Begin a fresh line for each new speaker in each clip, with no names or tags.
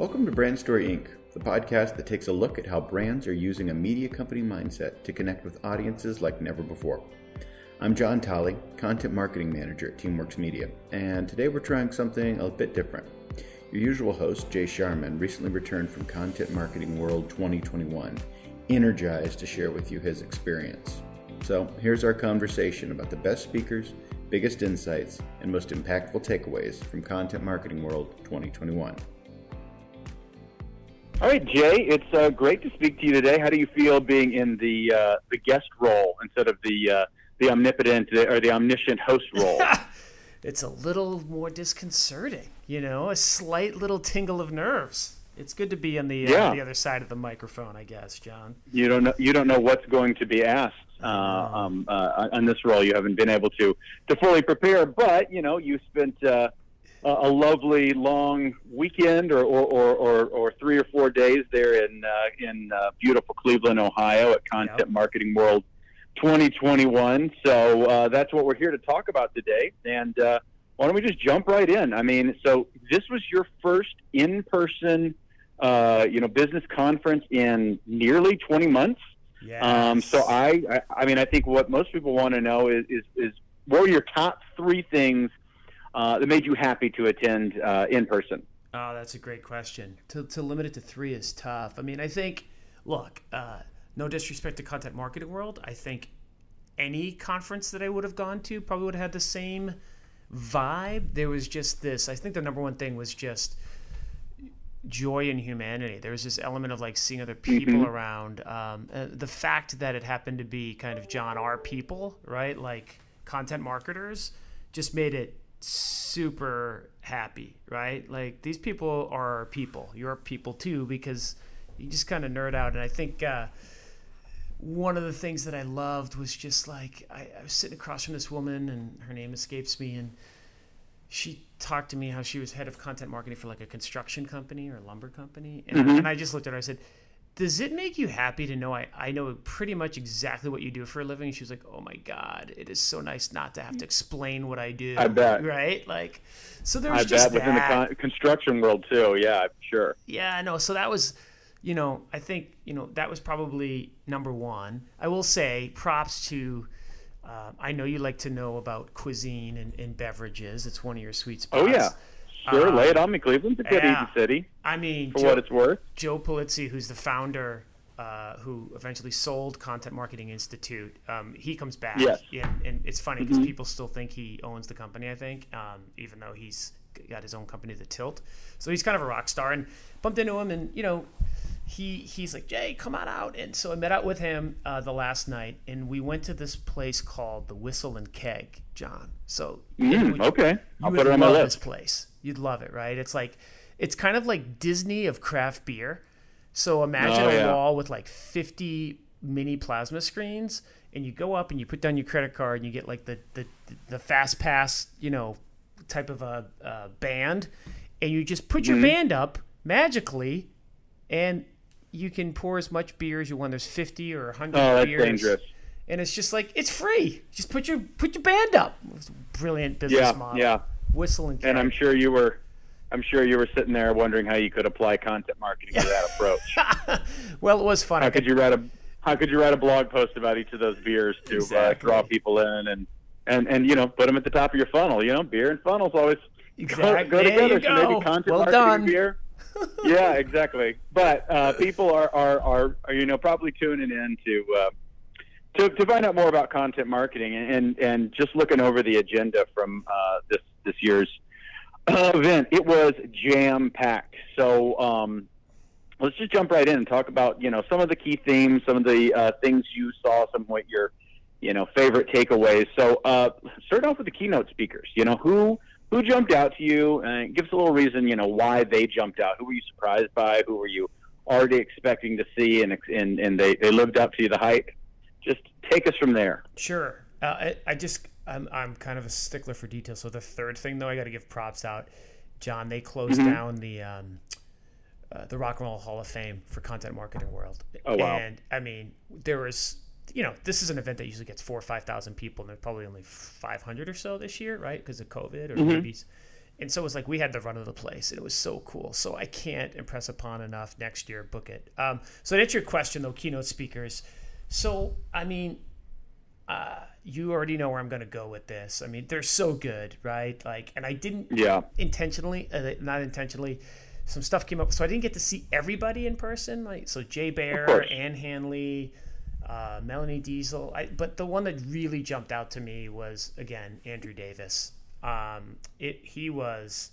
Welcome to Brand Story Inc., the podcast that takes a look at how brands are using a media company mindset to connect with audiences like never before. I'm John Tolley, Content Marketing Manager at Teamworks Media, and today we're trying something a bit different. Your usual host, Jay Sharman, recently returned from Content Marketing World 2021, energized to share with you his experience. So here's our conversation about the best speakers, biggest insights, and most impactful takeaways from Content Marketing World 2021.
All right, Jay, it's uh, great to speak to you today. How do you feel being in the uh, the guest role instead of the uh, the omnipotent or the omniscient host role?
it's a little more disconcerting, you know, a slight little tingle of nerves. It's good to be on the uh,
Yeah.
the other side of the microphone, I guess, John.
you don't know you don't know what's going to be asked uh, um, uh, on this role. You haven't been able to to fully prepare, but you know you spent uh, a lovely long weekend or or, or, or or three or four days there in uh, in uh, beautiful Cleveland, Ohio, at Content
Yep.
Marketing World 2021. So uh, that's what we're here to talk about today. And uh, why don't we just jump right in? I mean, so this was your first in person. Uh, you know, business conference in nearly 20 months.
Yeah.
Um, so I, I, I mean, I think what most people want to know is, is, is what were your top three things uh, that made you happy to attend uh, in person?
Oh, that's a great question. To, to limit it to three is tough. I mean, I think, look, uh, no disrespect to content marketing world. I think any conference that I would have gone to probably would have had the same vibe. There was just this. I think the number one thing was just joy in humanity. There was this element of like seeing other people around. Um, uh, the fact that it happened to be kind of John R. people, right? Like content marketers, just made it super happy, right? Like these people are people. You're people too because you just kind of nerd out. And I think uh, one of the things that I loved was just like I, I was sitting across from this woman, and her name escapes me, and she talked to me how she was head of content marketing for like a construction company or a lumber company, and, and I just looked at her. And I said. Does it make you happy to know I, I know pretty much exactly what you do for a living? She was like, Oh my God, it is so nice not to have to explain what I do.
I bet.
Right? Like, so there was
I
just
bet within the con- construction world too. Yeah, sure.
Yeah, I know. So that was, you know, I think, you know, that was probably number one. I will say props to, uh, I know you like to know about cuisine and, and beverages. It's one of your sweet spots.
Oh yeah, sure.
Um,
Lay it on me. Cleveland's a good
yeah.
easy city
I mean,
for
Joe,
what it's worth.
Joe Pulizzi, who's the founder, uh, who eventually sold Content Marketing Institute, um, he comes back.
Yes.
And, and it's funny because people still think he owns the company, I think, um, even though he's got his own company, The Tilt. So he's kind of a rock star. And bumped into him, and, you know, he he's like, Jay, come on out. And so I met out with him uh, the last night, and we went to this place called the Whistle and Keg, John. So
Mm, okay,
you
I'll put it on my
love
list.
this place. You'd love it, right? It's like it's kind of like Disney of craft beer. So imagine
Oh,
a
yeah.
wall with like 50 mini plasma screens, and you go up and you put down your credit card, and you get like the the, the fast pass, you know, type of a, uh band, and you just put your
Mm-hmm.
band up magically, and you can pour as much beer as you want. There's 50 or 100
Oh, that's
beers
dangerous.
and it's just like it's free. Just put your put your band up. It's a brilliant business
Yeah,
model.
yeah.
Whistle and
And I'm sure you were, I'm sure you were sitting there wondering how you could apply content marketing to that approach.
well, it was fun. I
How could you write a How could you write a blog post about each of those beers to uh, draw people in and and and you know put them at the top of your funnel? You know, beer and funnels always
Exact-
go, go together.
you
So maybe
go.
content
Well
marketing
done.
beer. yeah, exactly. But uh, people are, are are are you know probably tuning in to. Uh, to, to find out more about content marketing and, and, just looking over the agenda from uh, this this year's uh, event, it was jam packed. So um, let's just jump right in and talk about you know some of the key themes, some of the uh, things you saw, some of what your you know favorite takeaways. So uh, start off with the keynote speakers. You know who who jumped out to you, and give us a little reason. You know why they jumped out. Who were you surprised by? Who were you already expecting to see, and and, and they, they lived up to the hype. Just take us from there.
Sure. Uh, I, I just I'm I'm kind of a stickler for detail. So the third thing though, I got to give props out. John, they closed
Mm-hmm.
down the um, uh, the Rock and Roll Hall of Fame for Content Marketing World.
Oh, wow.
And I mean, there was you know this is an event that usually gets four or five thousand people, and there's probably only five hundred or so this year, right? Because of COVID or
Mm-hmm.
maybe. and so it was like we had the run of the place and it was so cool so i can't impress upon enough next year book it um, so to answer your question though keynote speakers so i mean uh, you already know where i'm going to go with this i mean they're so good right like and i didn't
yeah
intentionally uh, not intentionally some stuff came up so i didn't get to see everybody in person like so jay Baer, ann handley uh, melanie deziel I, but the one that really jumped out to me was again andrew davis um, it he was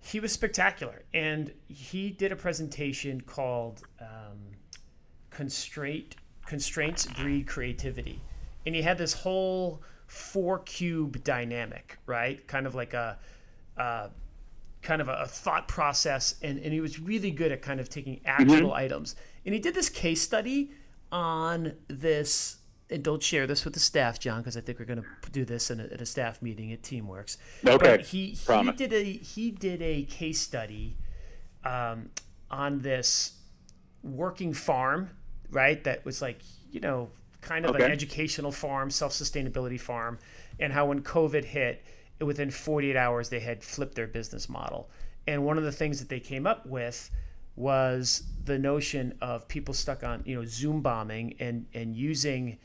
he was spectacular, and he did a presentation called um, "Constraint Constraints Breed Creativity," and he had this whole four cube dynamic, right? Kind of like a, uh, kind of a, thought process, and, and he was really good at kind of taking actual mm-hmm. items. And he did this case study on this and don't share this with the staff, John, because I think we're going to do this in a, at a staff meeting at Teamworks.
Okay.
But he he did a he did a case study um, on this working farm, right? That was like you know kind of okay. an educational farm, self sustainability farm, and how when COVID hit, within 48 hours they had flipped their business model. And one of the things that they came up with was the notion of people stuck on you know Zoom bombing and and using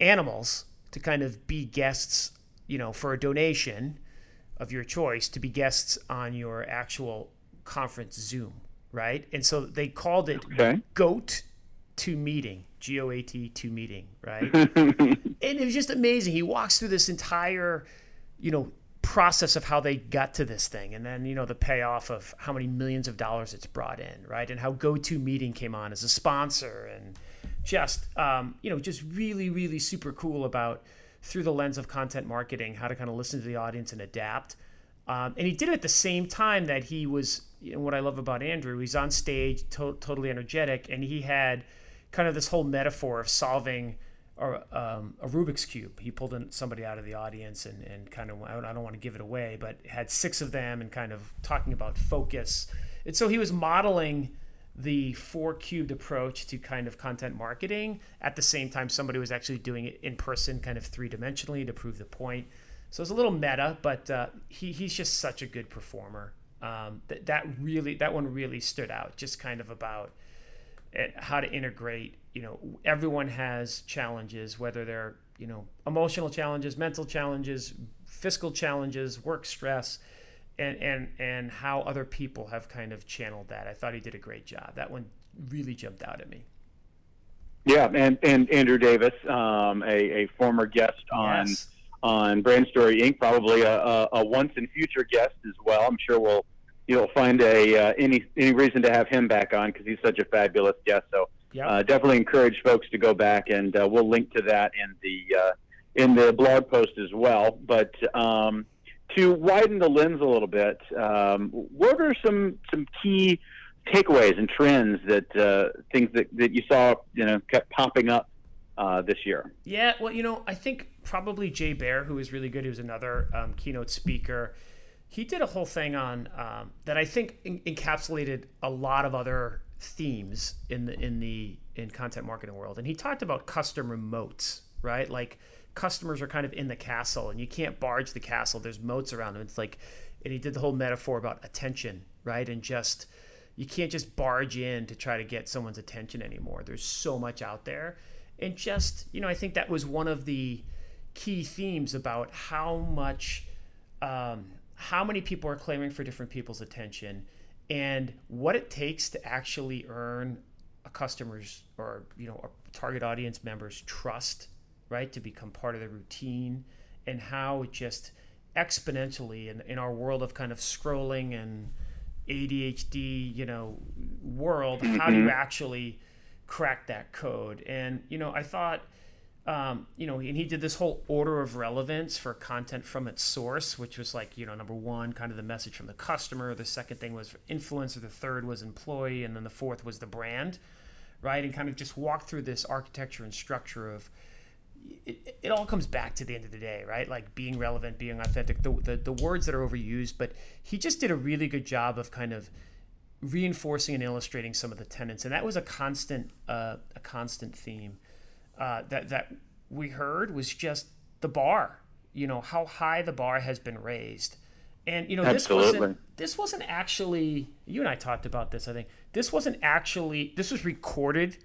animals to kind of be guests, you know, for a donation of your choice to be guests on your actual conference Zoom, right? And so they called it okay. GOAT to meeting, G O A T to meeting, right? and it was just amazing. He walks through this entire, you know, process of how they got to this thing and then you know the payoff of how many millions of dollars it's brought in right? And how GoToMeeting came on as a sponsor and just um, you know just really really super cool about through the lens of content marketing how to kind of listen to the audience and adapt. Um, and he did it at the same time that he was you know, what i love about andrew he's on stage to- totally energetic and he had kind of this whole metaphor of solving or um, a Rubik's cube. He pulled in somebody out of the audience and, and kind of I don't want to give it away, but had six of them and kind of talking about focus. And so he was modeling the four cubed approach to kind of content marketing at the same time somebody was actually doing it in person kind of three dimensionally to prove the point so it's a little meta but uh, he, he's just such a good performer um, that, that really that one really stood out just kind of about how to integrate you know everyone has challenges whether they're you know emotional challenges mental challenges fiscal challenges work stress and and and how other people have kind of channeled that. I thought he did a great job. That one really jumped out at me.
Yeah, and and Andrew Davis, um, a, a former guest on yes. on Brand Story Inc., probably a, a, a, once and future guest as well. I'm sure we'll you'll find a uh, any any reason to have him back on because he's such a fabulous guest. So yep. uh, definitely encourage folks to go back, and uh, we'll link to that in the uh, in the blog post as well. But um, to widen the lens a little bit, um, what are some some key takeaways and trends that uh, things that, that you saw you know kept popping up uh, this year?
Yeah, well, you know, I think probably Jay Baer, who was really good, he was another um, keynote speaker. He did a whole thing on um, that I think in- encapsulated a lot of other themes in the in the in content marketing world, and he talked about custom remotes, right? Like customers are kind of in the castle and you can't barge the castle. There's moats around them. It's like, and he did the whole metaphor about attention, right? And just, you can't just barge in to try to get someone's attention anymore. There's so much out there. And just, you know, I think that was one of the key themes about how much, um, how many people are clamoring for different people's attention and what it takes to actually earn a customer's or, you know, a target audience member's trust right? To become part of the routine and how it just exponentially in, in our world of kind of scrolling and ADHD, you know, world, mm-hmm. how do you mm-hmm. actually crack that code? And, you know, I thought, um, you know, and he did this whole order of relevance for content from its source, which was like, you know, number one, kind of the message from the customer. The second thing was influencer. The third was employee. And then the fourth was the brand, right? And kind of just walk through this architecture and structure of, it, it all comes back to the end of the day, right? Like being relevant, being authentic, the, the, the words that are overused. But he just did a really good job of kind of reinforcing and illustrating some of the tenets, and that was a constant uh, a constant theme uh, that that we heard was just the bar. You know how high the bar has been raised, And you know,
Absolutely.
this wasn't this wasn't actually you and I talked about this. I think this wasn't actually this was recorded.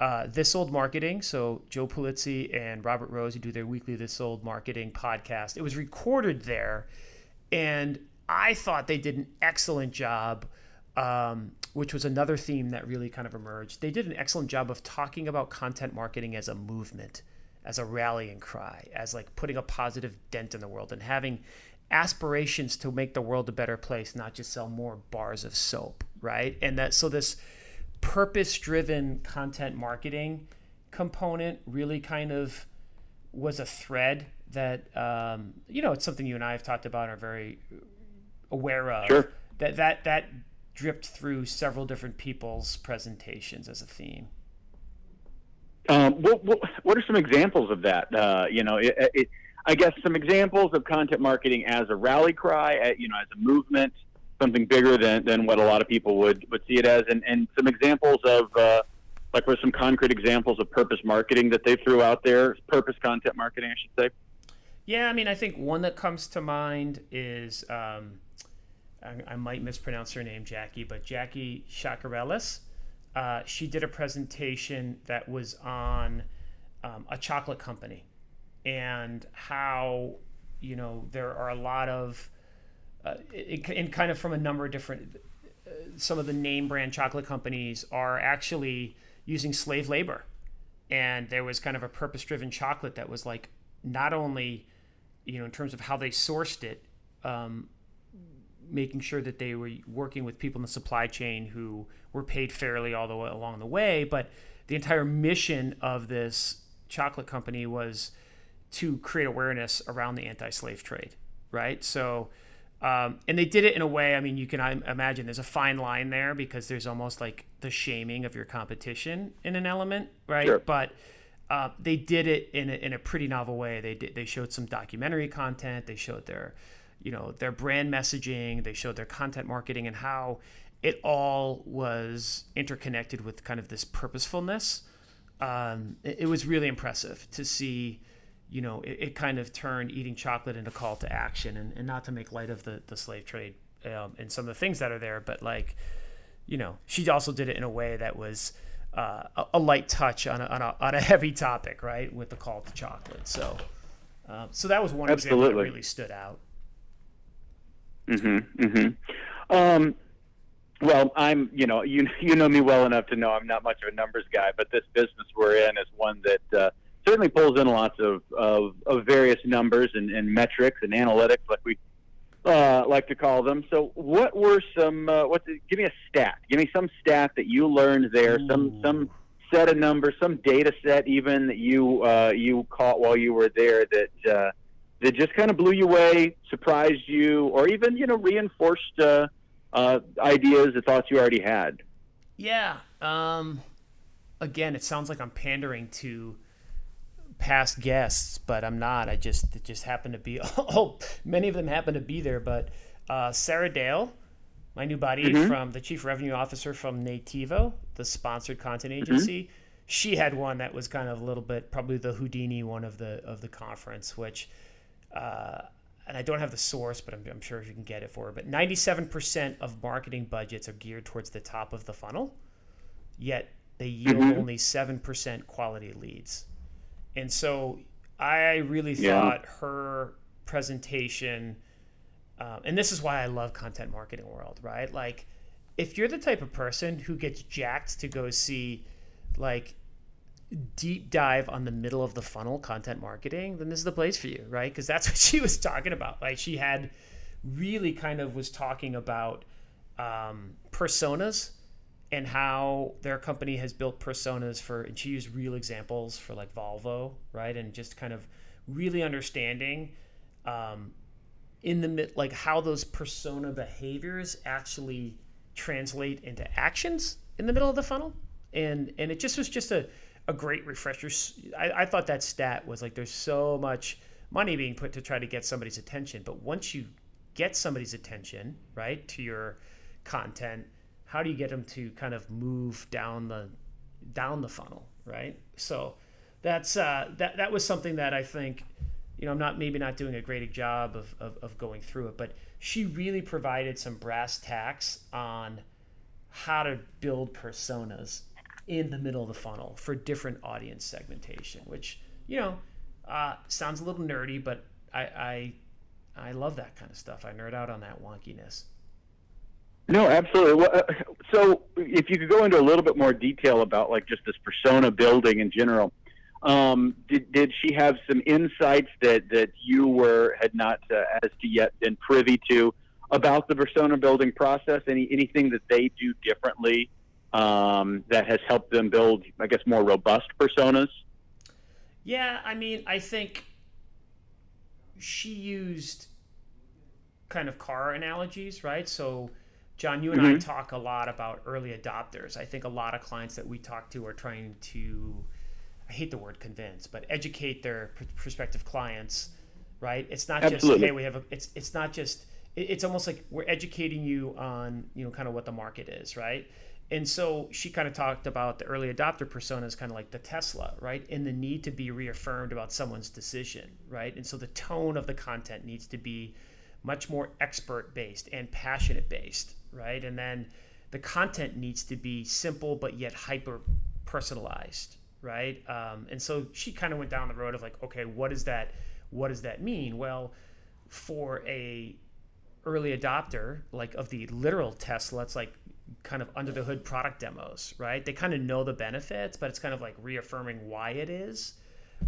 Uh, this old marketing. So Joe Pulizzi and Robert Rose, who do their weekly This Old Marketing podcast, it was recorded there, and I thought they did an excellent job. Um, which was another theme that really kind of emerged. They did an excellent job of talking about content marketing as a movement, as a rallying cry, as like putting a positive dent in the world and having aspirations to make the world a better place, not just sell more bars of soap, right? And that so this purpose-driven content marketing component really kind of was a thread that um, you know it's something you and I have talked about and are very aware of.
Sure.
That that that dripped through several different people's presentations as a theme.
Um, what, what, what, are some examples of that? Uh, you know, it, it, I guess some examples of content marketing as a rally cry, uh, you know, as a movement, something bigger than, than what a lot of people would, would see it as, and, and some examples of, uh, like, what some concrete examples of purpose marketing that they threw out there, purpose content marketing, I should say.
Yeah, I mean, I think one that comes to mind is um, I, might mispronounce her name, Jackie, but Jackie Chakarellis. Uh, she did a presentation that was on um, a chocolate company and how you know there are a lot of uh, and kind of from a number of different uh, some of the name brand chocolate companies are actually using slave labor and there was kind of a purpose driven chocolate that was like not only you know in terms of how they sourced it um, making sure that they were working with people in the supply chain who were paid fairly all the way along the way. But the entire mission of this chocolate company was to create awareness around the anti-slave trade, right? So, um, and they did it in a way. I mean, you can imagine there's a fine line there because there's almost like the shaming of your competition in an element, right?
Sure.
But uh, they did it in a, in a pretty novel way. They did, they showed some documentary content. They showed their you know their brand messaging they showed their content marketing and how it all was interconnected with kind of this purposefulness. Um, it, it, was really impressive to see you know it, it, kind of turned eating chocolate into call to action and, and not to make light of the, the slave trade um, and some of the things that are there but like you know she also did it in a way that was uh, a, a, light touch on a, on a, on a heavy topic right with the call to chocolate. So uh, so that was one Absolutely. example that really stood out
Mm-hmm. Mm-hmm. Um, well, I'm, you know, you you know me well enough to know I'm not much of a numbers guy, but this business we're in is one that uh, certainly pulls in lots of, of, of various numbers and, and metrics and analytics, like we uh, like to call them. So, what were some? Uh, what? Give me a stat. Give me some stat that you learned there. Ooh. Some some set of numbers, some data set even that you uh, you caught while you were there that uh, that just kind of blew you away, surprised you, or even you know reinforced uh, uh, ideas or thoughts you already had?
Yeah. Um, again, it sounds like I'm pandering to past guests, but I'm not. I just it just happened to be. Oh, many of them happen to be there, but uh, Sarah Dale, my new buddy mm-hmm. from the chief revenue officer from Nativo, the sponsored content mm-hmm. agency. Mm-hmm. She had one that was kind of a little bit probably the Houdini one of the of the conference, which uh, and I don't have the source, but I'm, I'm sure you can get it for her. But 97% of marketing budgets are geared towards the top of the funnel, yet they yield mm-hmm. only 7% quality leads. And so I really yeah. thought her presentation, um, and this is why I love content marketing world, right? Like, if you're the type of person who gets jacked to go see, like, deep dive on the middle of the funnel content marketing, then this is the place for you, right? Because that's what she was talking about. Like she had really kind of was talking about um, personas and how their company has built personas for, and she used real examples for like Volvo, right? And just kind of really understanding um, in the mid, like how those persona behaviors actually translate into actions in the middle of the funnel. And, and it just was just a, a great refresher. I, I thought that stat was like there's so much money being put to try to get somebody's attention, but once you get somebody's attention, right, to your content, how do you get them to kind of move down the down the funnel, right? So that's uh, that that was something that I think you know, I'm not maybe not doing a great job of, of, of going through it, but she really provided some brass tacks on how to build personas in the middle of the funnel for different audience segmentation, which, you know, uh, sounds a little nerdy, but I, I I love that kind of stuff. I nerd out on that wonkiness.
No, absolutely. Uh, so, if you could go into a little bit more detail about like just this persona building in general, um, did did she have some insights that that you were had not uh, as to yet been privy to about the persona building process? Any anything that they do differently um, that has helped them build, I guess, more robust personas?
Yeah, I mean, I think she used kind of car analogies, right? So, John, you and mm-hmm. I talk a lot about early adopters. I think a lot of clients that we talk to are trying to, I hate the word convince, but educate their pr- prospective clients, right? It's not Absolutely. just hey, we have a. It's it's not just. it's almost like we're educating you on you know kind of what the market is, right? And so she kind of talked about the early adopter persona as kind of like the Tesla, right? And the need to be reaffirmed about someone's decision, right? And so the tone of the content needs to be much more expert based and passionate based, right? And then the content needs to be simple but yet hyper personalized, right? Um, and so she kind of went down the road of like, okay, what does that, what does that mean? Well, for a early adopter, like of the literal Tesla, it's like kind of under the hood product demos, right? They kind of know the benefits, but it's kind of like reaffirming why it is,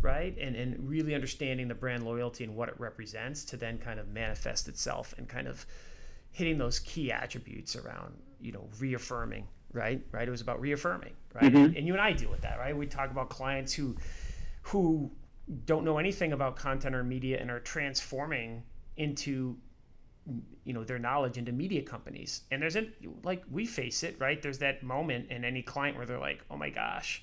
right? And and really understanding the brand loyalty and what it represents to then kind of manifest itself and kind of hitting those key attributes around, you know, reaffirming, right? Right? It was about reaffirming, right? Mm-hmm. And you and I deal with that, right? We talk about clients who who don't know anything about content or media and are transforming into you know their knowledge into media companies. And there's a like we face it right? There's that moment in any client where they're like oh my gosh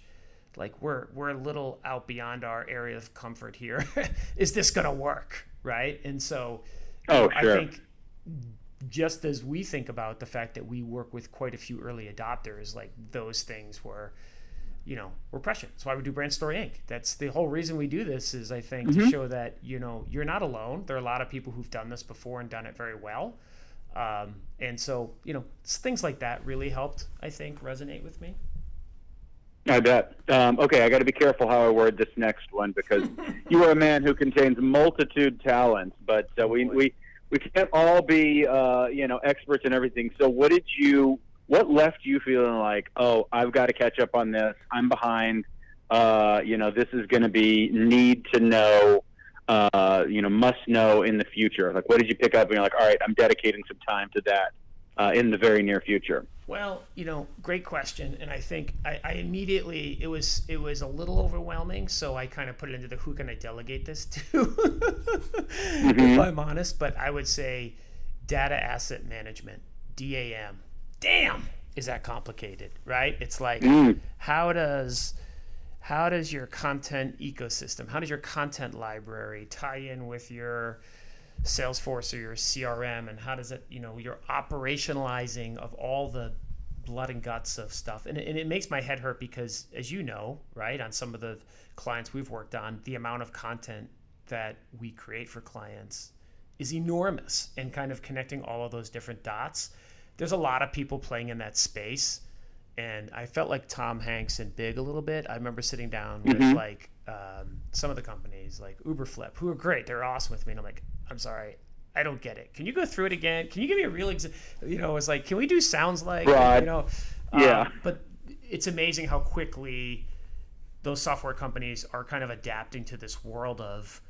like we're we're a little out beyond our area of comfort here. Is this going to work? Right? And so
oh,
sure. i think just as we think about the fact that we work with quite a few early adopters like those things were you know we're prescient that's why we do brand story inc that's the whole reason we do this is i think mm-hmm. to show that you know you're not alone there are a lot of people who've done this before and done it very well um, and so you know things like that really helped i think resonate with me
I bet. Um, okay, I got to be careful how I word this next one because you are a man who contains multitude talents, but uh, we, we we can't all be uh, you know experts in everything. So, what did you what left you feeling like, oh, I've got to catch up on this. I'm behind. Uh, you know, this is going to be need to know. Uh, you know, must know in the future. Like, what did you pick up? And you're like, all right, I'm dedicating some time to that uh, in the very near future.
Well, you know, great question, and I think I, I, immediately it was it was a little overwhelming, so I kind of put it into the who can I delegate this to, mm-hmm. if I'm honest. But I would say data asset management, DAM, damn, is that complicated, right? It's like mm. how does how does your content ecosystem, how does your content library tie in with your Salesforce or your CRM, and how does it, you know, your operationalizing of all the blood and guts of stuff, and, and it makes my head hurt because, as you know, right, on some of the clients we've worked on, the amount of content that we create for clients is enormous, and kind of connecting all of those different dots there's a lot of people playing in that space and I felt like Tom Hanks and Big a little bit. I remember sitting down with mm-hmm. like um, some of the companies like Uberflip, who are great. They're awesome with me, and I'm like, I'm sorry, I don't get it. Can you go through it again? Can you give me a real example? You know, it's like, can we do sounds like?
Broad.
You know,
yeah.
Um, but it's amazing how quickly those software companies are kind of adapting to this world of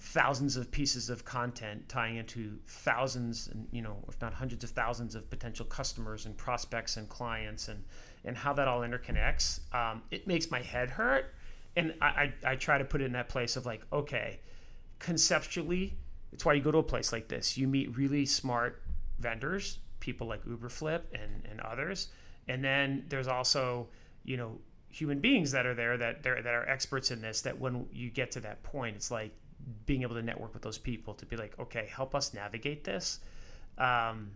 thousands of pieces of content tying into thousands and you know if not hundreds of thousands of potential customers and prospects and clients and and how that all interconnects um, it makes my head hurt. And I, I, I try to put it in that place of like okay conceptually it's why you go to a place like this. You meet really smart vendors people like uberflip and and others. And then there's also you know human beings that are there that that are experts in this that when you get to that point it's like being able to network with those people to be like, okay, help us navigate this. Um,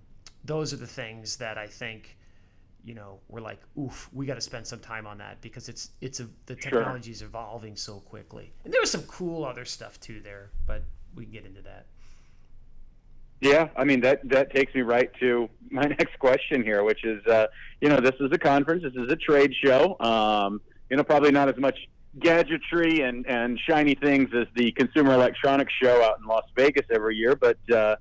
those are the things that I think, you know, we're like, "Oof, we got to spend some time on that because it's it's a the technology is evolving so quickly." And there was some cool other stuff too there, but we can get into that.
Yeah, I mean that that takes me right to my next question here, which is, uh, you know, this is a conference, this is a trade show. Um, you know, probably not as much gadgetry and and shiny things as the Consumer Electronics Show out in Las Vegas every year, but uh,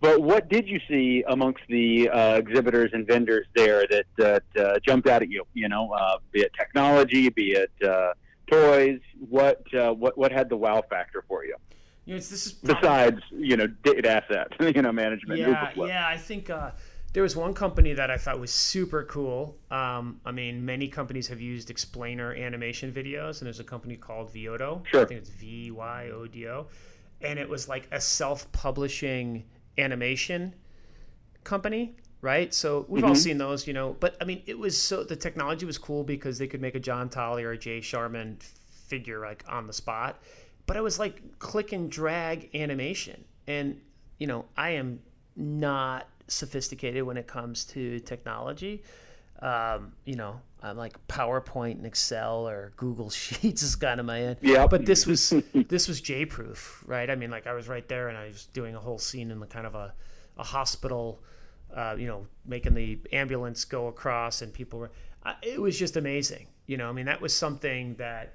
but what did you see amongst the uh, exhibitors and vendors there that that uh, jumped out at you? You know, uh, be it technology, be it uh, toys. What uh, what what had the wow factor for you?
You know, this is
besides you know data asset, you know management.
Yeah, yeah. I think uh, there was one company that I thought was super cool. Um, I mean, many companies have used explainer animation videos, and there's a company called Viodo.
Sure.
I think it's V Y O D O, and it was like a self-publishing animation company right so we've mm-hmm. all seen those you know but i mean it was so the technology was cool because they could make a john tolley or a jay sharman figure like on the spot but it was like click and drag animation and you know i am not sophisticated when it comes to technology. Um, you know i'm like powerpoint and excel or google sheets is kind of my end.
Yeah
but this was this was j-proof right? I mean like i was right there and i was doing a whole scene in the kind of a, a hospital uh, you know making the ambulance go across and people were uh, it was just amazing. You know i mean that was something that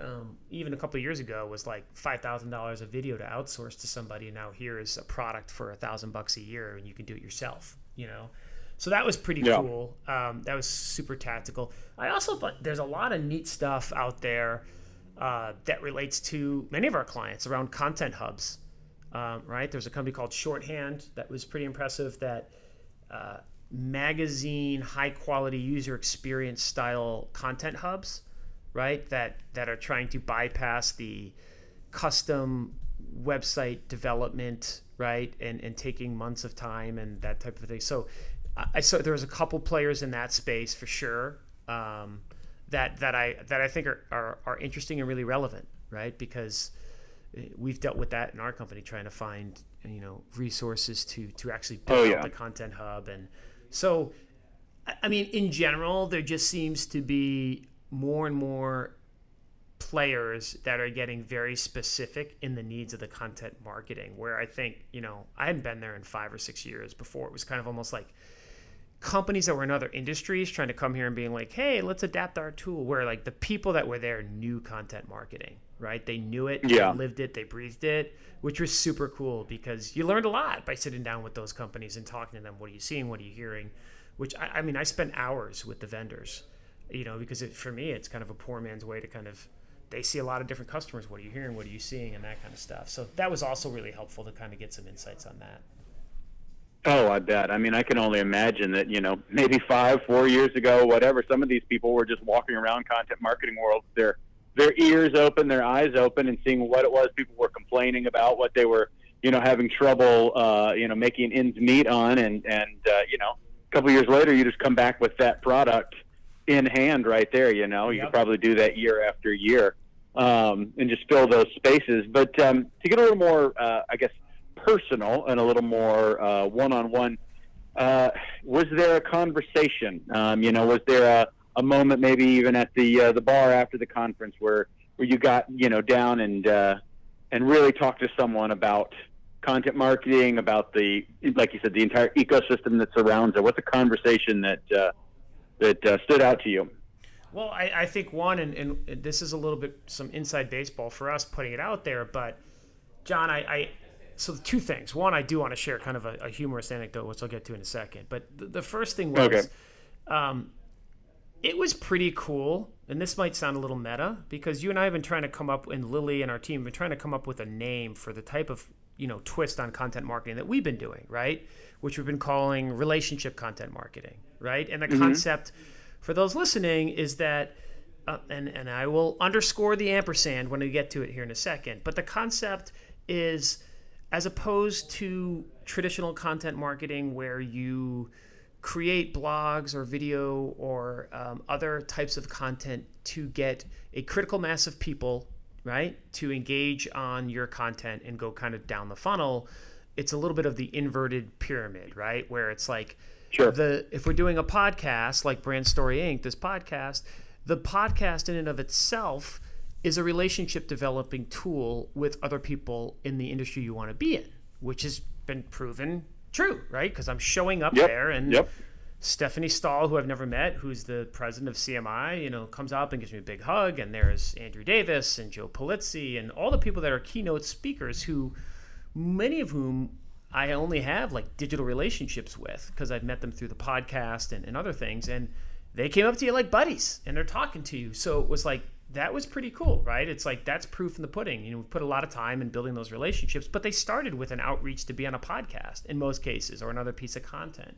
um, even a couple years ago was like five thousand dollars a video to outsource to somebody, and now here is a product for a thousand bucks a year, and you can do it yourself. You know, so that was pretty yeah. cool. Um, that was super tactical. I also thought there's a lot of neat stuff out there uh, that relates to many of our clients around content hubs. Um, right? There's a company called Shorthand that was pretty impressive. That uh, magazine, high quality user experience style content hubs right? That that are trying to bypass the custom website development, right? And and taking months of time and that type of thing. So I saw there was a couple players in that space for sure. Um, that that I that I think are, are, are interesting and really relevant, right? Because eh, we've dealt with that in our company, trying to find you know resources to to actually build oh, yeah. the content hub, and so I mean, in general, there just seems to be more and more players that are getting very specific in the needs of the content marketing where i think you know i hadn't been there in five or six years before. It was kind of almost like companies that were in other industries trying to come here and being like hey let's adapt our tool where like the people that were there knew content marketing right? They knew it
yeah.
they lived it they breathed it which was super cool because you learned a lot by sitting down with those companies and talking to them. What are you seeing? What are you hearing? Which i, I mean i spent hours with the vendors you know, because it, for me, it's kind of a poor man's way to kind of they see a lot of different customers. What are you hearing? What are you seeing? And that kind of stuff. So that was also really helpful to kind of get some insights on that.
Oh, I bet. I mean, I can only imagine that, you know, maybe five, four years ago, whatever, some of these people were just walking around content marketing world, their their ears open, their eyes open, and seeing what it was people were complaining about, what they were, you know, having trouble, uh, you know, making ends meet on, and and uh, you know, a couple years later, you just come back with that product in hand right there. You know, you could probably do that year after year um, and just fill those spaces. But um, to get a little more, uh, I guess, personal and a little more one on one, was there a conversation? Um, you know, was there a, a moment maybe even at the uh, the bar after the conference where where you got you know down and uh, and really talked to someone about content marketing, about the like you said, the entire ecosystem that surrounds it. What's a conversation that uh, that uh, stood out to you?
Well, I, I think one, and, and, this is a little bit some inside baseball for us putting it out there, but John, I, I so two things. One, I do want to share kind of a, a humorous anecdote, which I'll get to in a second. But the, the first thing was, okay. um, it was pretty cool, and this might sound a little meta because you and I have been trying to come up, and Lily and our team have been trying to come up with a name for the type of you know twist on content marketing that we've been doing, right? Which we've been calling relationship content marketing right? And the mm-hmm. concept for those listening is that, uh, and and I will underscore the ampersand when we get to it here in a second. But the concept is, as opposed to traditional content marketing where you create blogs or video or um, other types of content to get a critical mass of people right to engage on your content and go kind of down the funnel it's a little bit of the inverted pyramid, right? Where it's like
Sure.
the if we're doing a podcast like Brand Story Inc., this podcast, the podcast in and of itself is a relationship developing tool with other people in the industry you want to be in, which has been proven true, right? Because I'm showing up
Yep.
there and
Yep.
Stephanie Stahl, who I've never met, who's the president of CMI, you know, comes up and gives me a big hug. And there's Andrew Davis and Joe Pulizzi and all the people that are keynote speakers who, many of whom I only have like digital relationships with because I've met them through the podcast and, and other things. And they came up to you like buddies and they're talking to you. So it was like, that was pretty cool, right? It's like that's proof in the pudding. You know, we put a lot of time in building those relationships, but they started with an outreach to be on a podcast in most cases or another piece of content.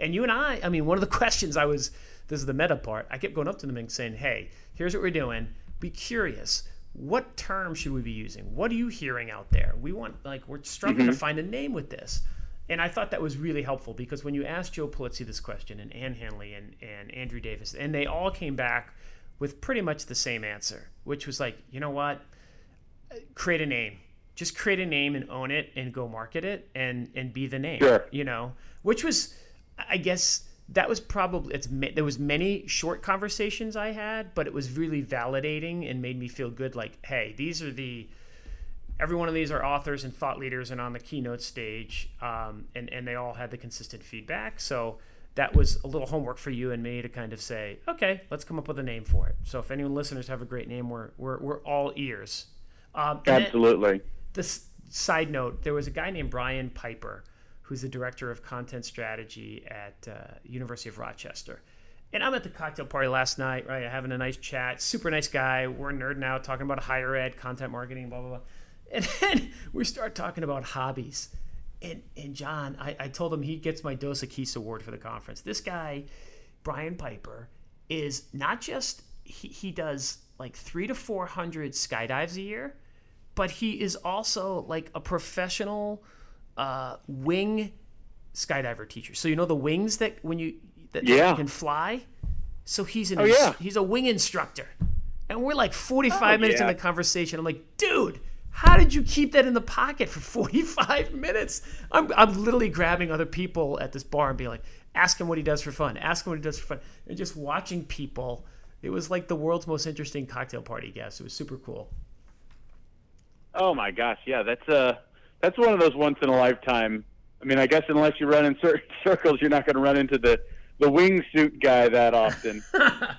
And you and I, I mean, one of the questions I was, this is the meta part, I kept going up to them and saying, hey, here's what we're doing. Be curious. What term should we be using? What are you hearing out there? We want, like, we're struggling to mm-hmm. find a name with this. And I thought that was really helpful because when you asked Joe Pulizzi this question and Ann Handley and, and Andrew Davis, and they all came back with pretty much the same answer, which was like, you know what? Create a name. Just create a name and own it and go market it and and be the name.
Sure.
You know, which was, I guess that was probably it's there was many short conversations I had, but it was really validating and made me feel good. Like, hey, these are the every one of these are authors and thought leaders and on the keynote stage um, and, and they all had the consistent feedback so that was a little homework for you and me to kind of say okay let's come up with a name for it so if any listeners have a great name we're, we're, we're all ears um,
Absolutely.
this side note there was a guy named brian piper who's the director of content strategy at uh, university of rochester. And i'm at the cocktail party last night right? Having a nice chat super nice guy. We're nerding out talking about higher ed content marketing blah blah blah. And then we start talking about hobbies. And and john i, I told him he gets my dos Equis award for the conference. This guy brian piper is not just he, he does like three to four hundred skydives a year but he is also like a professional uh, wing skydiver teacher. So you know the wings that when you that
Yeah.
can fly. So he's an
Oh, yeah.
he's a wing instructor, and we're like forty five
Oh,
minutes in the conversation. I'm like, dude. How did you keep that in the pocket for 45 minutes? I'm, I'm literally grabbing other people at this bar and being like, ask him what he does for fun, ask him what he does for fun, and just watching people. It was like the world's most interesting cocktail party guest. It was super cool.
Oh my gosh, yeah, that's uh that's one of those once in a lifetime. I mean, I guess unless you run in certain circles, you're not going to run into the the wingsuit guy that often.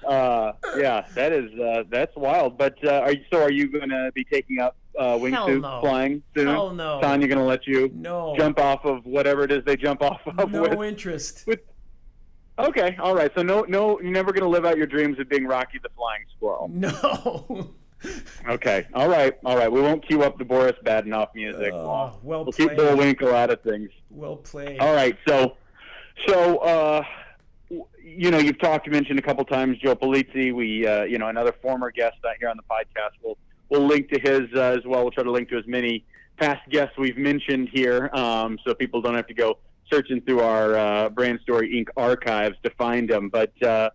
uh, yeah, that is uh, that's wild. But uh, are you, so are you going to be taking up uh, wingsuit
no.
flying soon?
Hell no.
Tanya going to let you
No.
jump off of whatever it is they jump off of
no
with.
interest.
with Okay, all right. So no, no, you're never going to live out your dreams of being Rocky the Flying Squirrel.
No.
Okay, all right, all right. We won't cue up the Boris Badenov music.
Oh, well played.
we'll keep
played.
Bullwinkle out of things.
Well played.
All right, so, so uh, you know, you've talked, mentioned a couple times Joe Pulizzi. We, uh, you know, another former guest out here on the podcast. We'll we'll link to his uh, as well. We'll try to link to as many past guests we've mentioned here, um, so people don't have to go searching through our uh, Brand Story Inc. archives to find them. But uh,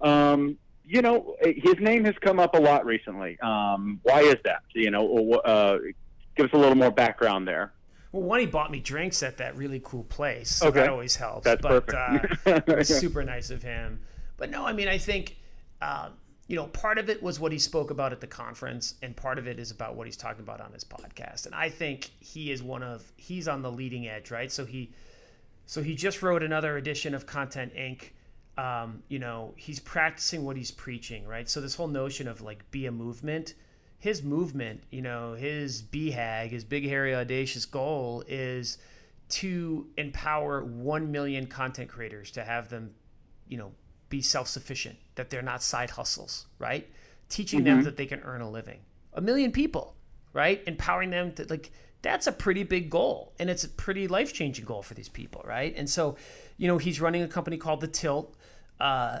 um, you know, his name has come up a lot recently. Um, why is that? You know, uh, give us a little more background there.
Well, one, he bought me drinks at that really cool place. So
Okay.
that always helps.
That's
but,
perfect.
Uh, super nice of him. But no, I mean, I think, uh, you know, part of it was what he spoke about at the conference, and part of it is about what he's talking about on his podcast. And I think he is one of he's on the leading edge, right? So he, so he just wrote another edition of Content Inc. Um, you know, he's practicing what he's preaching, right? So this whole notion of like be a movement, his movement, you know, his BHAG, his big hairy audacious goal is to empower 1 million content creators to have them, you know, be self-sufficient, that they're not side hustles, right? Teaching them that they can earn a living. A million people, right? Empowering them to like that's a pretty big goal and it's a pretty life-changing goal for these people, right? And so, you know, he's running a company called The Tilt, uh,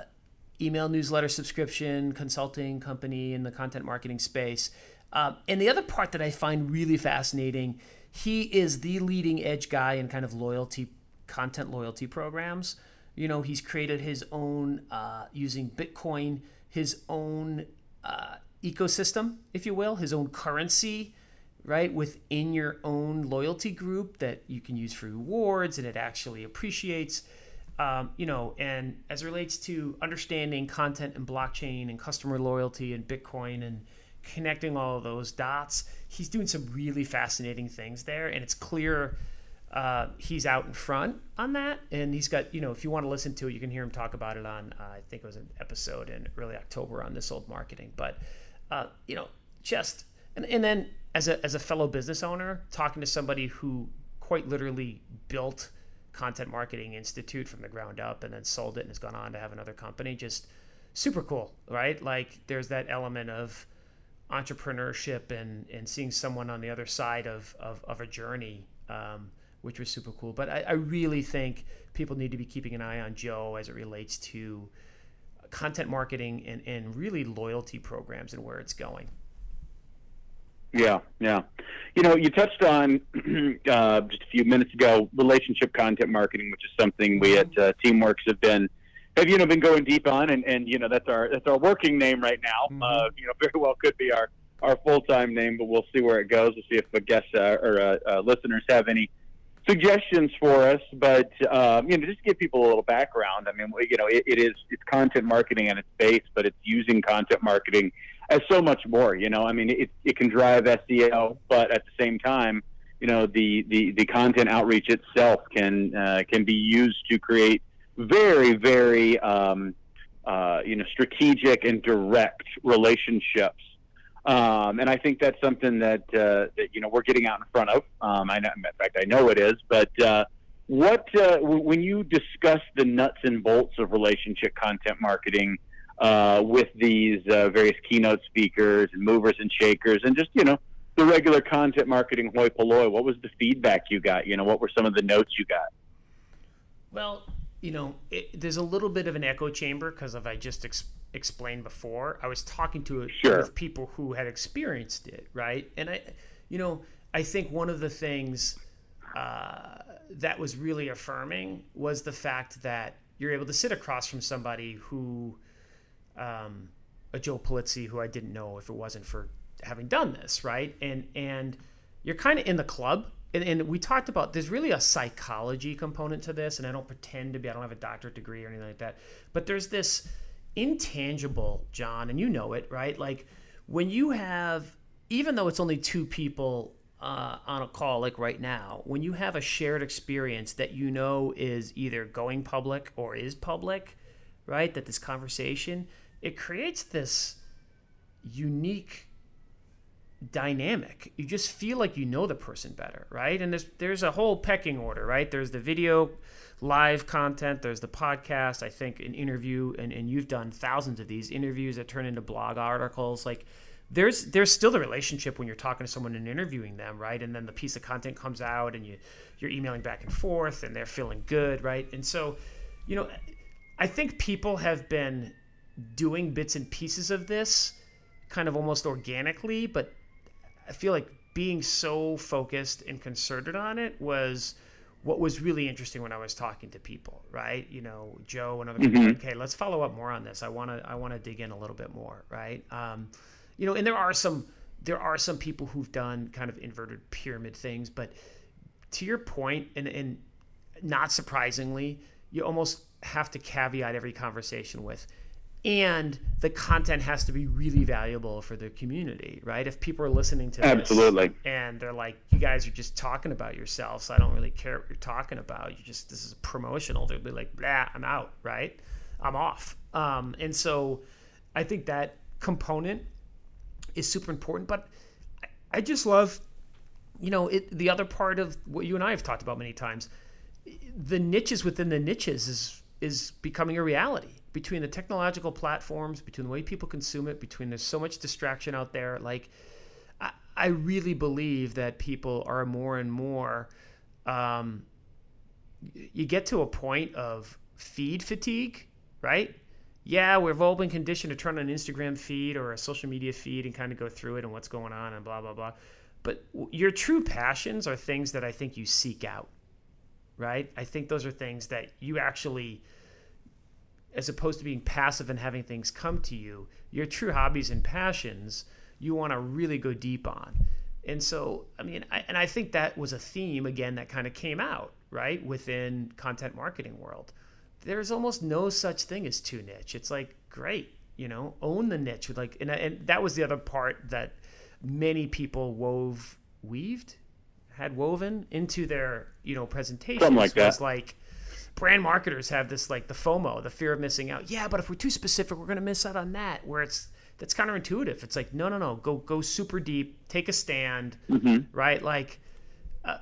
email newsletter subscription consulting company in the content marketing space. Um, and the other part that I find really fascinating, he is the leading edge guy in kind of loyalty, content loyalty programs. You know, he's created his own uh, using Bitcoin, his own uh, ecosystem, if you will, his own currency right, within your own loyalty group that you can use for rewards and it actually appreciates. Um, you know, and as relates to understanding content and blockchain and customer loyalty and Bitcoin and connecting all of those dots, he's doing some really fascinating things there. And it's clear uh, he's out in front on that. And he's got, you know, if you want to listen to it, you can hear him talk about it on, uh, I think it was an episode in early October on this old marketing. But, uh, you know, just, and, and then as a, as a fellow business owner, talking to somebody who quite literally built Content Marketing Institute from the ground up and then sold it and has gone on to have another company, just super cool, right? Like there's that element of, entrepreneurship and, and seeing someone on the other side of, of, of a journey, um, which was super cool. But I, I, really think people need to be keeping an eye on Joe as it relates to content marketing and, and really loyalty programs and where it's going.
Yeah, yeah. You know, you touched on uh, just a few minutes ago relationship content marketing, which is something we at uh, Teamworks have been have you know been going deep on, and, and you know that's our that's our working name right now. Mm-hmm. Uh, you know, very well could be our our full time name, but we'll see where it goes. We'll see if the guests uh, or uh, uh, listeners have any suggestions for us. But um, you know, just to give people a little background. I mean, you know, it, it is it's content marketing at its base, but it's using content marketing as so much more. You know, I mean, it it can drive SEO, but at the same time. You know the, the, the content outreach itself can uh, can be used to create very, very, um, uh, you know, strategic and direct relationships. Um, and I think that's something that, uh, that, you know, we're getting out in front of. Um, I know, in fact, I know it is, but, uh, what, uh, when you discuss the nuts and bolts of relationship content marketing, uh, with these uh, various keynote speakers and movers and shakers and just, you know, the regular content marketing hoi polloi, what was the feedback you got? You know, what were some of the notes you got?
Well, you know, it, there's a little bit of an echo chamber because of I just ex- explained before. I was talking to it
sure.
with people who had experienced it, right? And I, you know, I think one of the things uh, that was really affirming was the fact that you're able to sit across from somebody who, um, a Joe Pulizzi, who I didn't know if it wasn't for having done this, right? And and you're kind of in the club. And, and, we talked about there's really a psychology component to this and i don't pretend to be i don't have a doctorate degree or anything like that. But there's this intangible john and you know it right? Like when you have even though it's only two people uh, on a call like right now when you have a shared experience that you know is either going public or is public right that this conversation it creates this unique dynamic. You just feel like you know the person better, right? And there's there's a whole pecking order, right? There's the video live content, there's the podcast, I think an interview and, and you've done thousands of these interviews that turn into blog articles. Like there's there's still the relationship when you're talking to someone and interviewing them, right? And then the piece of content comes out and you you're emailing back and forth and they're feeling good, right? And so, you know, I think people have been doing bits and pieces of this kind of almost organically, but I feel like being so focused and concerted on it was what was really interesting when I was talking to people, right? You know, Joe and other people. Mm-hmm. Okay, let's follow up more on this. I want to I want to dig in a little bit more, right? Um, you know, and there are some there are some people who've done kind of inverted pyramid things, but to your point, and and not surprisingly, you almost have to caveat every conversation with and the content has to be really valuable for the community, right? If people are listening to
absolutely,
and they're like, "You guys are just talking about yourselves. I don't really care what you're talking about. You just this is promotional." They'll be like, "Blah, I'm out." Right? I'm off. Um, and so, I think that component is super important. But I, I just love, you know, it, the other part of what you and I have talked about many times. The niches within the niches is is becoming a reality between the technological platforms, between the way people consume it, between there's so much distraction out there. Like, I, I really believe that people are more and more. Um, you get to a point of feed fatigue, right? Yeah, we've all been conditioned to turn on an Instagram feed or a social media feed and kind of go through it and what's going on and blah blah blah. But your true passions are things that I think you seek out, right? I think those are things that you actually as opposed to being passive and having things come to you, your true hobbies and passions you want to really go deep on. And so, I mean, I, and I think that was a theme again that kind of came out right within content marketing world. There's almost no such thing as too niche. It's like great, you know, own the niche. Like, and, and that was the other part that many people wove, weaved, had woven into their you know presentations.
Something like that.
Like brand marketers have this like the FOMO, the fear of missing out. Yeah, but if we're too specific, we're going to miss out on that. Where it's that's counterintuitive. It's like no, no, no. Go go super deep. Take a stand.
Mm-hmm.
Right. Like uh,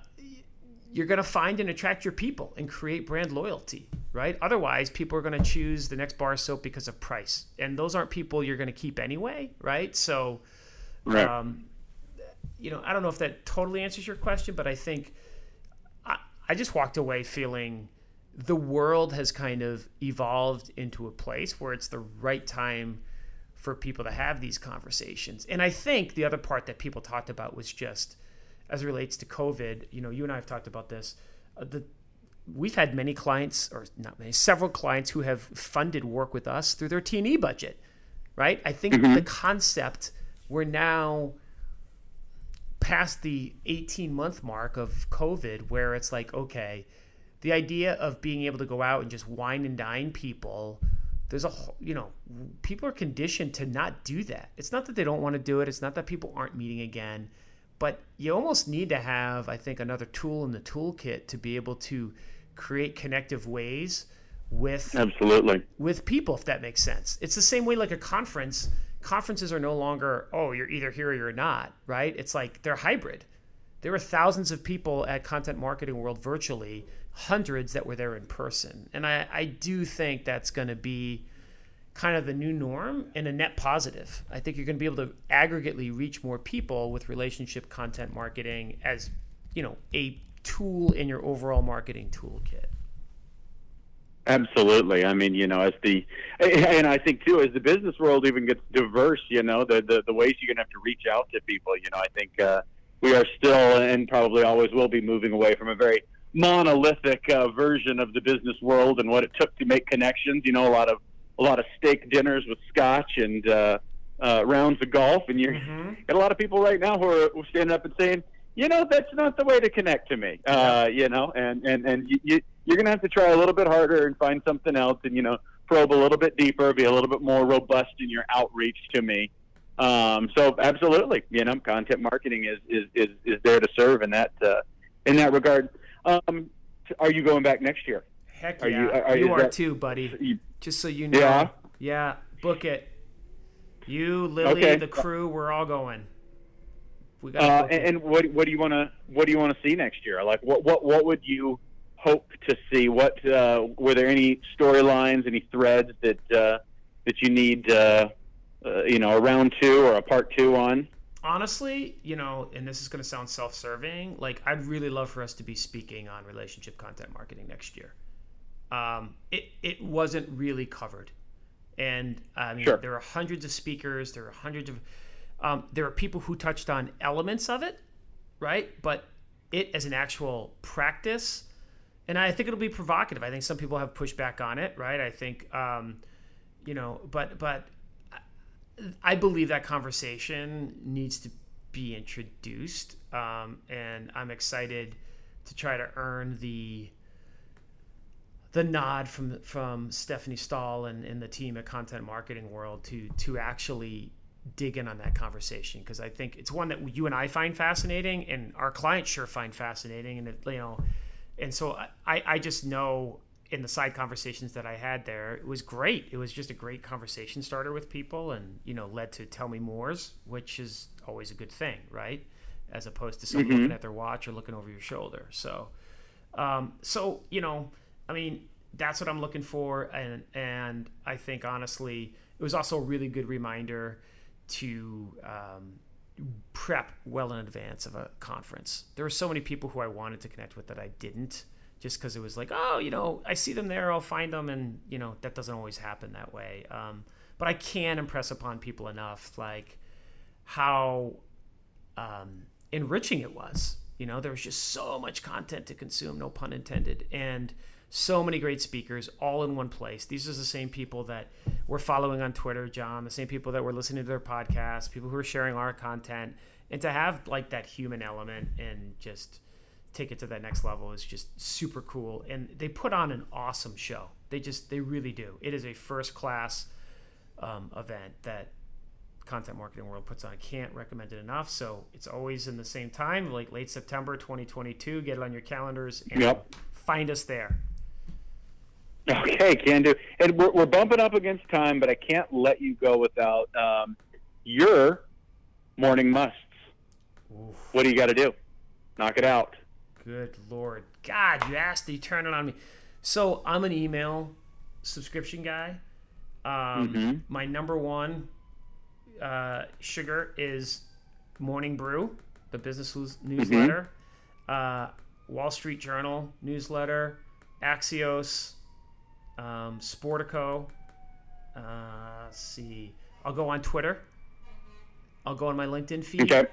you're going to find and attract your people and create brand loyalty. Right. Otherwise, people are going to choose the next bar soap because of price, and those aren't people you're going to keep anyway. Right. So.
Right.
Um, you know, I don't know if that totally answers your question, but I think I, I just walked away feeling the world has kind of evolved into a place where it's the right time for people to have these conversations. And I think the other part that people talked about was just as it relates to COVID. You know, you and I have talked about this. Uh, the we've had many clients, or not many, several clients who have funded work with us through their T and E budget. Right. I think
Mm-hmm.
the concept we're now past the 18 month mark of COVID, where it's like, okay, the idea of being able to go out and just wine and dine people, there's a, whole- you know, people are conditioned to not do that. It's not that they don't want to do it, it's not that people aren't meeting again, but you almost need to have, I think, another tool in the toolkit to be able to create connective ways with
Absolutely.
with people if that makes sense it's the same way like a conference conferences are no longer oh you're either here or you're not right it's like they're hybrid there were thousands of people at content marketing world virtually hundreds that were there in person and i, I do think that's going to be kind of the new norm and a net positive i think you're going to be able to aggregately reach more people with relationship content marketing as you know a tool in your overall marketing toolkit
Absolutely. I mean, you know, as the and I think too, as the business world even gets diverse, you know, the the, the ways you're going to have to reach out to people. You know, I think uh, we are still and probably always will be moving away from a very monolithic uh, version of the business world and what it took to make connections. You know, a lot of a lot of steak dinners with scotch and uh, uh, rounds of golf, and you're got a lot of people right now who are standing up and saying, you know, that's not the way to connect to me. Uh, you know, and and and you, you you're going to have to try a little bit harder and find something else, and you know, probe a little bit deeper, be a little bit more robust in your outreach to me. Um, so absolutely, you know, content marketing is is is, is there to serve in that uh, in that regard. Um, are you going back next year?
Heck
Are
yeah.
you-
You,
are- is
are
that-
too, buddy.
You,
Just so you know.
Yeah?
Yeah, book it. You, Lily,
Okay.
the crew, we're all going. We got
uh, and, and what what do you want to what do you want to see next year? Like what what what would you hope to see? What uh, were there any storylines, any threads that uh, that you need uh, you know a round two or a part two on?
honestly, you know, and this is going to sound self-serving. Like, I'd really love for us to be speaking on relationship content marketing next year. Um, it it wasn't really covered, and I mean,
Sure.
there are hundreds of speakers. There are hundreds of um, there are people who touched on elements of it, right? But it as an actual practice, and I think it'll be provocative. I think some people have pushed back on it, right? I think, um, you know, but but I believe that conversation needs to be introduced, um, and I'm excited to try to earn the the nod from from Stephanie Stahl and, and the team at Content Marketing World to to actually dig in on that conversation because I think it's one that you and I find fascinating and our clients sure find fascinating and it, you know and so I, I just know in the side conversations that I had there it was great. It was just a great conversation starter with people and you know led to tell me mores which is always a good thing right? As opposed to someone looking at their watch or looking over your shoulder. So um, so you know, I mean, that's what I'm looking for, and and I think honestly, it was also a really good reminder to um, prep well in advance of a conference. There were so many people who I wanted to connect with that I didn't, just because it was like, oh, you know, I see them there, I'll find them, and you know, that doesn't always happen that way. Um, but I can impress upon people enough, like how um, enriching it was. You know, there was just so much content to consume, no pun intended, and so many great speakers all in one place. These are the same people that we're following on Twitter, John, the same people that we're listening to their podcasts, people who are sharing our content, and to have like that human element and just take it to that next level is just super cool. And they put on an awesome show. They just they really do. It is a first class um, event that content marketing world puts on. I can't recommend it enough. So it's always in the same time, like late September 2022. Get it on your calendars and
Yep.
find us there.
Okay, can do. And we're, we're bumping up against time, but I can't let you go without um, your morning musts. What do you got to do? Knock it out.
Good lord, God! You asked, you turn it on me. So I'm an email subscription guy. Um,
Mhm.
My number one uh, sugar is Morning Brew, the business news- newsletter, uh, Wall Street Journal newsletter, Axios, um, Sportico. Uh, let's see, I'll go on Twitter. I'll go on my LinkedIn feed
Okay.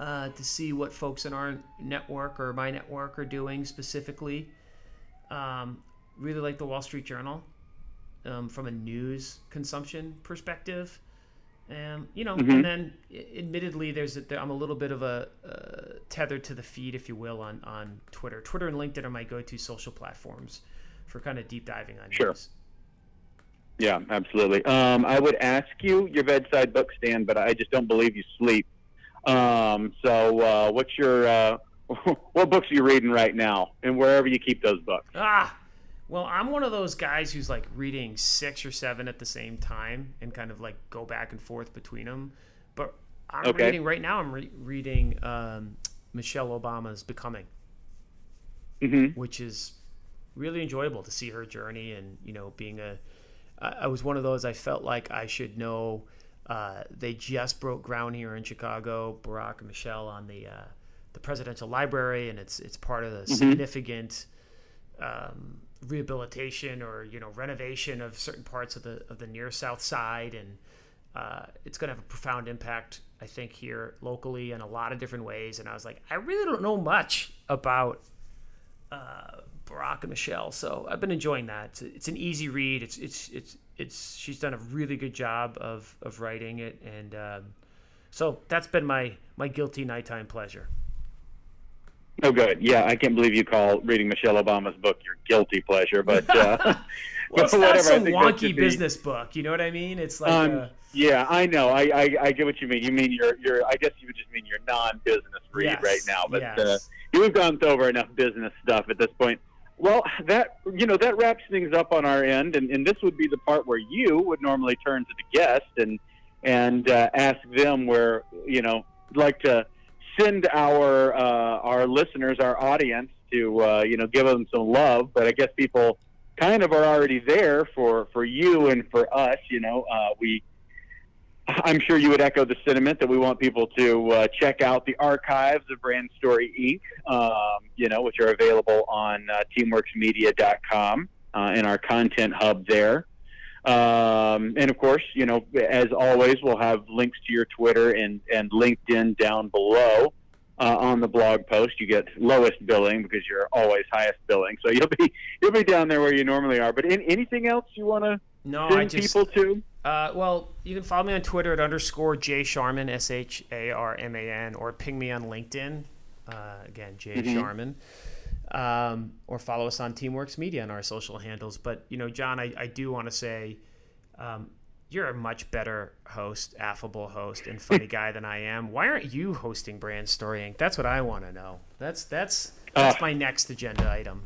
Uh, to see what folks in our network or my network are doing specifically. Um, really like the Wall Street Journal um, from a news consumption perspective. And you know,
Mhm.
and then admittedly, there's a, there, I'm a little bit of a uh, tethered to the feed, if you will, on on Twitter. Twitter and LinkedIn are my go-to social platforms for kind of deep diving on
Sure.
news.
Yeah, absolutely. Um, I would ask you your bedside book stand, but I just don't believe you sleep. Um, so, uh, what's your uh, what books are you reading right now, and wherever you keep those books?
Ah, well, I'm one of those guys who's like reading six or seven at the same time and kind of like go back and forth between them. But I'm
Okay.
reading right now. I'm re- reading um, Michelle Obama's Becoming,
hmm
which is really enjoyable to see her journey and you know being a. I, I was one of those. I felt like I should know. Uh, they just broke ground here in Chicago. Barack and Michelle on the uh, the presidential library, and it's it's part of the significant um, rehabilitation or you know renovation of certain parts of the of the near south side, and uh, it's going to have a profound impact, I think, here locally in a lot of different ways. And I was like, I really don't know much about uh, Barack and Michelle, so I've been enjoying that. It's, it's an easy read. It's it's it's it's she's done a really good job of of writing it, and um, so that's been my my guilty nighttime pleasure.
Oh, good. Yeah, I can't believe you call reading Michelle Obama's book your guilty pleasure, but uh,
Well, it's not some wonky
should be-
business book. You know what I mean? It's like
Um,
uh,
yeah, I know. I, I I get what you mean. You mean your your. I guess you would just mean your non-business read
yes,
right now. But
yes.
uh, we've gone over enough business stuff at this point. Well, that you know that wraps things up on our end, and, and this would be the part where you would normally turn to the guest and and uh, ask them where you know like to send our uh, our listeners, our audience, to uh, you know give them some love. But I guess people kind of are already there for for you and for us. You know, uh, we. I'm sure you would echo the sentiment that we want people to uh, check out the archives of Brand Story Inc. Um, you know, which are available on uh, TeamWorksMedia.com uh, in our content hub there. Um, and of course, you know, as always, we'll have links to your Twitter and, and LinkedIn down below uh, on the blog post. You get lowest billing because you're always highest billing, so you'll be you'll be down there where you normally are. But in, anything else you want to
no,
send
just
people to?
Uh, well, you can follow me on Twitter at underscore J Sharman S H A R M A N or ping me on LinkedIn. Uh, again, J
Mhm.
Sharman. Um, or follow us on Teamworks Media on our social handles. But you know, John, I, I do want to say um, you're a much better host, affable host, and funny guy than I am. Why aren't you hosting Brand Story Inc? That's what I want to know. That's that's that's
Uh,
my next agenda item.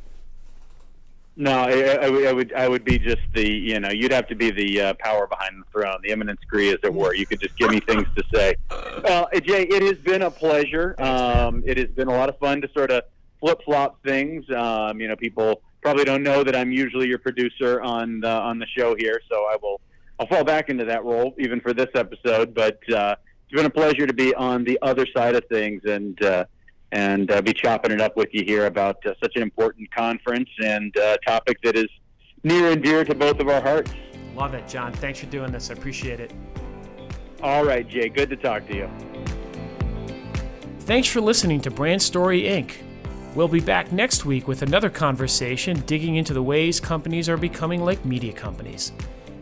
No, I, I, would- I would I would be just the you know you'd have to be the uh, power behind the throne, the eminence gris, as it were. You could just give me things to say. Well, uh, Jay, it has been a pleasure. Um, it has been a lot of fun to sort of flip flop things. Um, you know, people probably don't know that I'm usually your producer on the, on the show here, so I will I'll fall back into that role even for this episode. But uh, it's been a pleasure to be on the other side of things and. Uh, and uh, be chopping it up with you here about uh, such an important conference and uh, topic that is near and dear to both of our hearts.
Love it, John. Thanks for doing this. I appreciate it.
All right, Jay, good to talk to you.
Thanks for listening to Brand Story Inc. We'll be back next week with another conversation digging into the ways companies are becoming like media companies.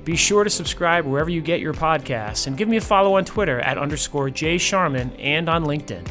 Be sure to subscribe wherever you get your podcasts and give me a follow on Twitter at underscore Jay Sharman and on LinkedIn.